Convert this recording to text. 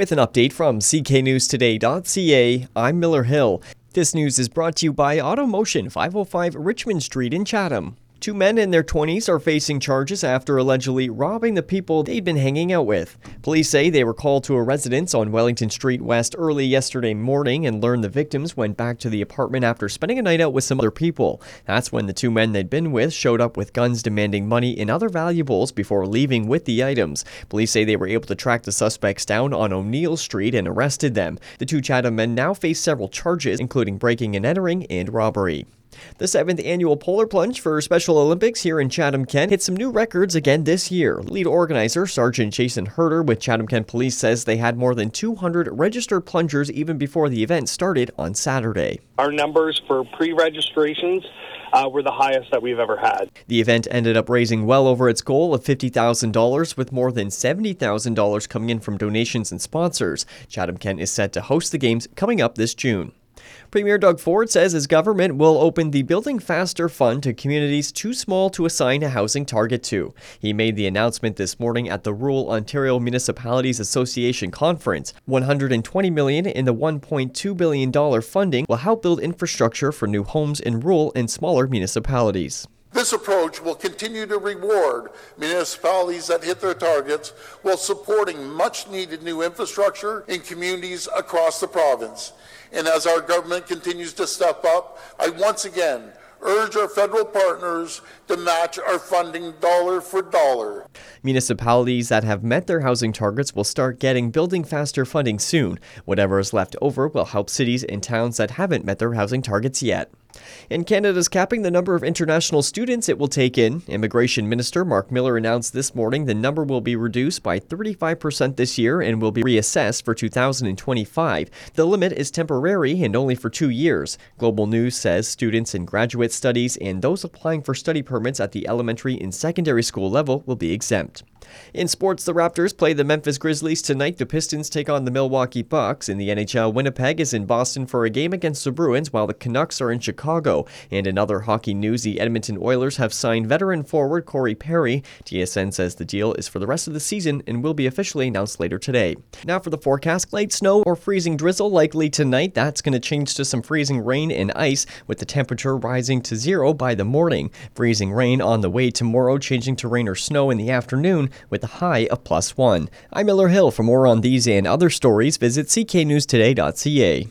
With an update from cknewstoday.ca, I'm Miller Hill. This news is brought to you by Automotion 505 Richmond Street in Chatham. Two men in their 20s are facing charges after allegedly robbing the people they'd been hanging out with. Police say they were called to a residence on Wellington Street West early yesterday morning and learned the victims went back to the apartment after spending a night out with some other people. That's when the two men they'd been with showed up with guns demanding money and other valuables before leaving with the items. Police say they were able to track the suspects down on O'Neill Street and arrested them. The two Chatham men now face several charges, including breaking and entering and robbery. The seventh annual Polar Plunge for Special Olympics here in Chatham Kent hit some new records again this year. Lead organizer Sergeant Jason Herder with Chatham Kent Police says they had more than 200 registered plungers even before the event started on Saturday. Our numbers for pre registrations uh, were the highest that we've ever had. The event ended up raising well over its goal of $50,000, with more than $70,000 coming in from donations and sponsors. Chatham Kent is set to host the Games coming up this June. Premier Doug Ford says his government will open the Building Faster Fund to communities too small to assign a housing target to. He made the announcement this morning at the Rural Ontario Municipalities Association conference. 120 million in the 1.2 billion dollar funding will help build infrastructure for new homes in rural and smaller municipalities. This approach will continue to reward municipalities that hit their targets while supporting much needed new infrastructure in communities across the province. And as our government continues to step up, I once again urge our federal partners to match our funding dollar for dollar. Municipalities that have met their housing targets will start getting Building Faster funding soon. Whatever is left over will help cities and towns that haven't met their housing targets yet. And Canada's capping the number of international students it will take in. Immigration Minister Mark Miller announced this morning the number will be reduced by 35% this year and will be reassessed for 2025. The limit is temporary and only for two years. Global News says students in graduate studies and those applying for study permits at the elementary and secondary school level will be exempt. In sports, the Raptors play the Memphis Grizzlies tonight. The Pistons take on the Milwaukee Bucks. In the NHL, Winnipeg is in Boston for a game against the Bruins, while the Canucks are in Chicago. And in other hockey news, the Edmonton Oilers have signed veteran forward Corey Perry. TSN says the deal is for the rest of the season and will be officially announced later today. Now for the forecast light snow or freezing drizzle likely tonight. That's going to change to some freezing rain and ice, with the temperature rising to zero by the morning. Freezing rain on the way tomorrow, changing to rain or snow in the afternoon with a high of plus one. I'm Miller Hill. For more on these and other stories, visit cknewstoday.ca.